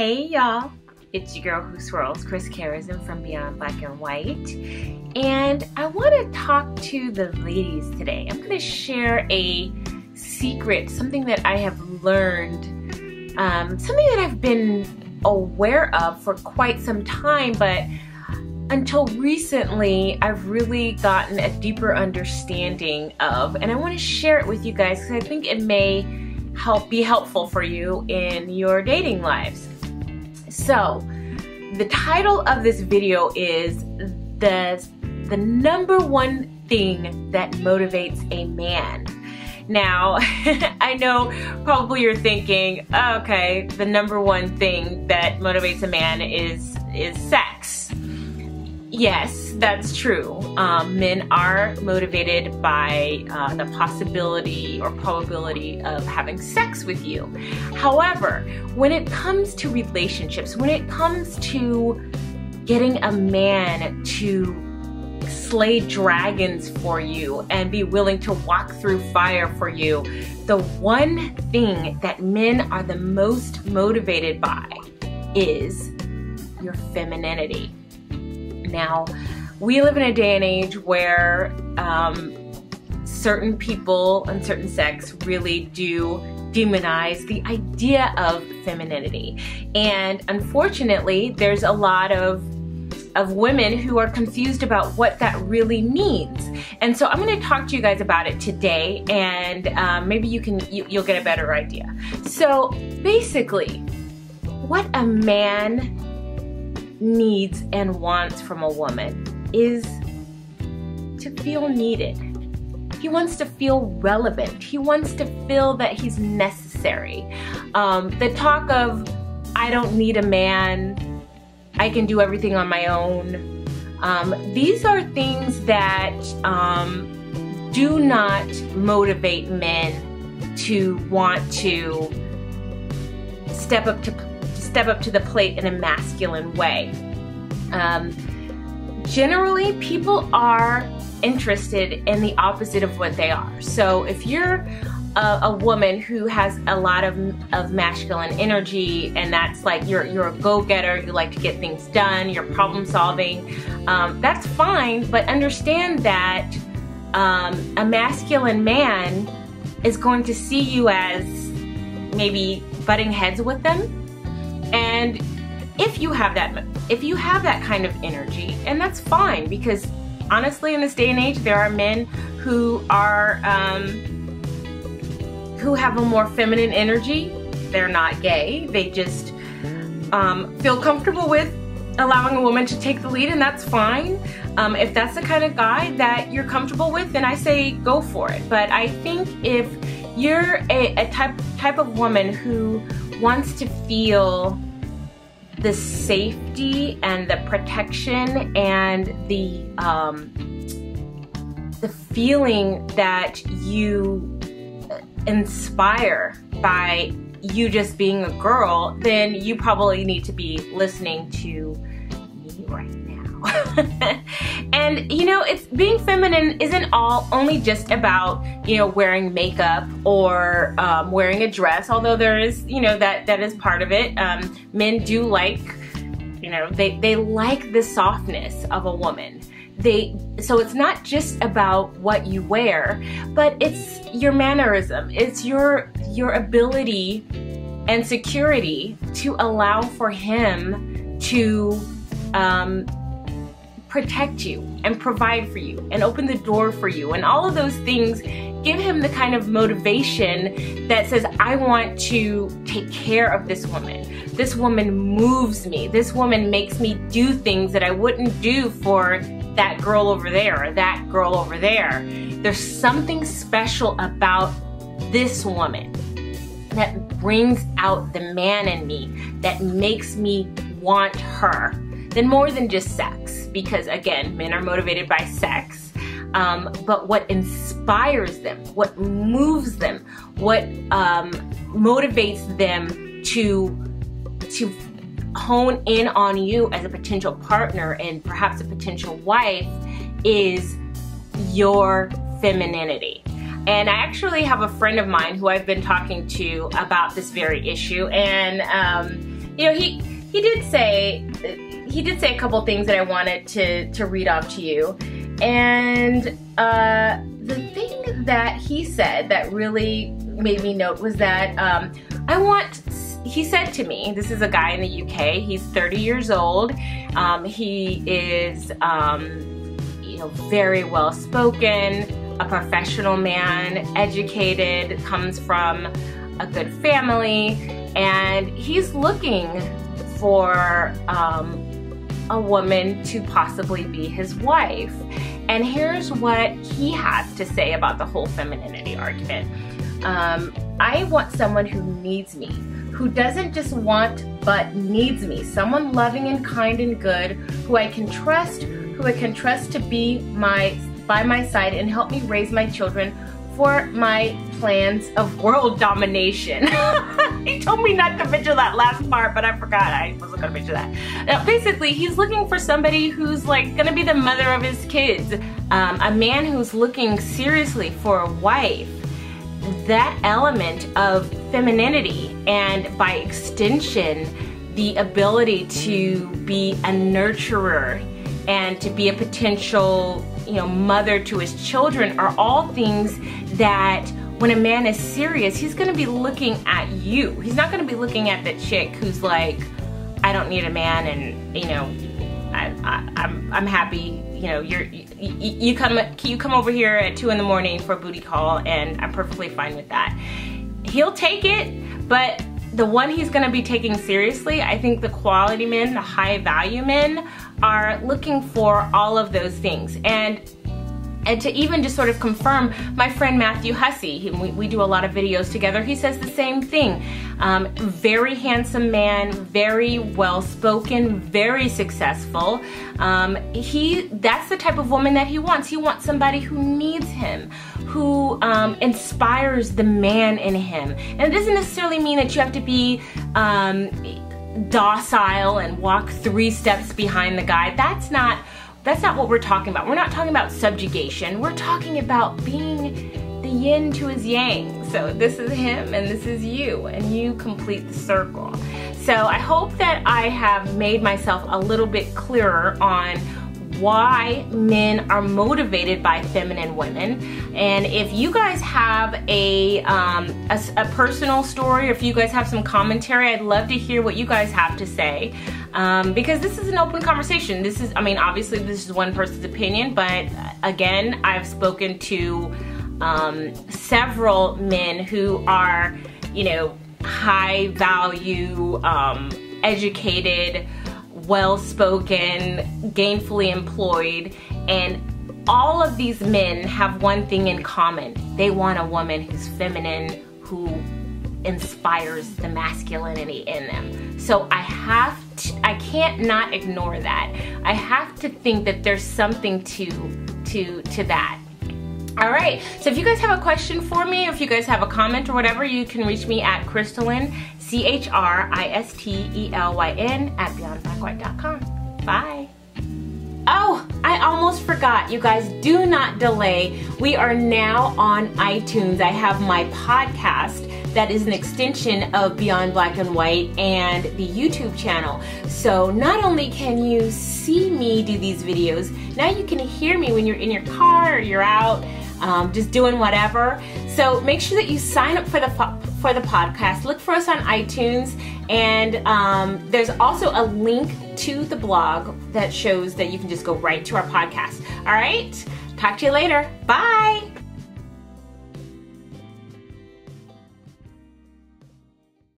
Hey y'all, it's your girl who swirls, Chris Karazin from Beyond Black and White. And I want to talk to the ladies today. I'm going to share a secret, something that I have learned, um, something that I've been aware of for quite some time, but until recently, I've really gotten a deeper understanding of, and I want to share it with you guys because I think it may help be helpful for you in your dating lives. So, the title of this video is the the number one thing that motivates a man. Now, I know probably you're thinking, okay, the number one thing that motivates a man is is sex. Yes, that's true. Um, men are motivated by uh, the possibility or probability of having sex with you. However, when it comes to relationships, when it comes to getting a man to slay dragons for you and be willing to walk through fire for you, the one thing that men are the most motivated by is your femininity. Now, we live in a day and age where um, certain people and certain sects really do demonize the idea of femininity. And unfortunately, there's a lot of of women who are confused about what that really means. And so I'm going to talk to you guys about it today and um, maybe you can you, you'll get a better idea. So basically, what a man needs and wants from a woman is to feel needed. He wants to feel relevant. He wants to feel that he's necessary. Um, the talk of, I don't need a man, I can do everything on my own. Um, these are things that um, do not motivate men to want to step up to step up to the plate in a masculine way. Um, generally, people are interested in the opposite of what they are. So if you're a, a, woman who has a lot of, of masculine energy and that's like you're, you're a go-getter, you like to get things done, you're problem solving, um, that's fine, but understand that um, a masculine man is going to see you as maybe butting heads with them and if you have that, if you have that kind of energy, and that's fine because honestly, in this day and age, there are men who are um, who have a more feminine energy. They're not gay. They just um, feel comfortable with allowing a woman to take the lead, and that's fine. Um, if that's the kind of guy that you're comfortable with, then I say go for it. But I think if you're a, a type type of woman who wants to feel the safety and the protection and the um, the feeling that you inspire by you just being a girl, then you probably need to be listening to me right now. and you know, it's being feminine isn't all only just about you know wearing makeup or um, wearing a dress. Although there is you know that that is part of it. Um, men do like you know they they like the softness of a woman. They so it's not just about what you wear, but it's your mannerism. It's your your ability and security to allow for him to um, protect you and provide for you and open the door for you and all of those things give him the kind of motivation that says I want to take care of this woman. This woman moves me. This woman makes me do things that I wouldn't do for that girl over there or that girl over there. There's something special about this woman that brings out the man in me that makes me want her than more than just sex. Because again, men are motivated by sex. Um, but what inspires them, what moves them, what um, motivates them to to hone in on you as a potential partner and perhaps a potential wife is your femininity. And I actually have a friend of mine who I've been talking to about this very issue, and um, you know, he he did say he did say a couple things that I wanted to to read off to you, and uh, the thing that he said that really made me note was that um, I want. He said to me, this is a guy in the UK. He's 30 years old. Um, he is, um, you know, very well spoken, a professional man, educated, comes from a good family, and he's looking for um, a woman to possibly be his wife. And here's what he has to say about the whole femininity argument. Um, I want someone who needs me, who doesn't just want but needs me. Someone loving and kind and good, who I can trust, who I can trust to be my by my side and help me raise my children for my plans of world domination. he told me not to mention that last part, but I forgot I wasn't gonna mention that. Now, basically, he's looking for somebody who's like gonna be the mother of his kids, um, a man who's looking seriously for a wife. That element of femininity and by extension, the ability to be a nurturer and to be a potential you know, mother to his children are all things that when a man is serious, he's gonna be looking at you. He's not gonna be looking at the chick who's like, I don't need a man and, you know, I, I, I'm, I'm happy, you know, you're, you, you come, you come over here at two in the morning for a booty call and I'm perfectly fine with that. He'll take it, but the one he's gonna be taking seriously, I think the quality men, the high value men, are looking for all of those things. And and to even just sort of confirm, my friend Matthew Hussey, he, we, we, do a lot of videos together, he says the same thing. Um, very handsome man, very well spoken, very successful. Um, he, that's the type of woman that he wants. He wants somebody who needs him, who um, inspires the man in him. And it doesn't necessarily mean that you have to be um, docile and walk three steps behind the guy. That's not that's not what we're talking about. We're not talking about subjugation. We're talking about being the yin to his yang. So this is him and this is you and you complete the circle. So I hope that I have made myself a little bit clearer on why men are motivated by feminine women. And if you guys have a, um, a, a, personal story, or if you guys have some commentary, I'd love to hear what you guys have to say. Um, because this is an open conversation. This is, I mean, obviously this is one person's opinion, but again, I've spoken to um, several men who are, you know, high value, um, educated, well-spoken, gainfully employed, and all of these men have one thing in common. They want a woman who's feminine, who inspires the masculinity in them. So I have to, I can't not ignore that. I have to think that there's something to, to, to that. All right, so if you guys have a question for me, if you guys have a comment or whatever, you can reach me at Christelyn, C-H-R-I-S-T-E-L-Y-N at beyondblackwhite.com. Bye. Oh, I almost forgot. You guys do not delay. We are now on iTunes. I have my podcast that is an extension of Beyond Black and White and the YouTube channel. So not only can you see me do these videos, now you can hear me when you're in your car or you're out um, just doing whatever. So make sure that you sign up for the for the podcast. Look for us on iTunes, and um, there's also a link to the blog that shows that you can just go right to our podcast. All right, talk to you later. Bye.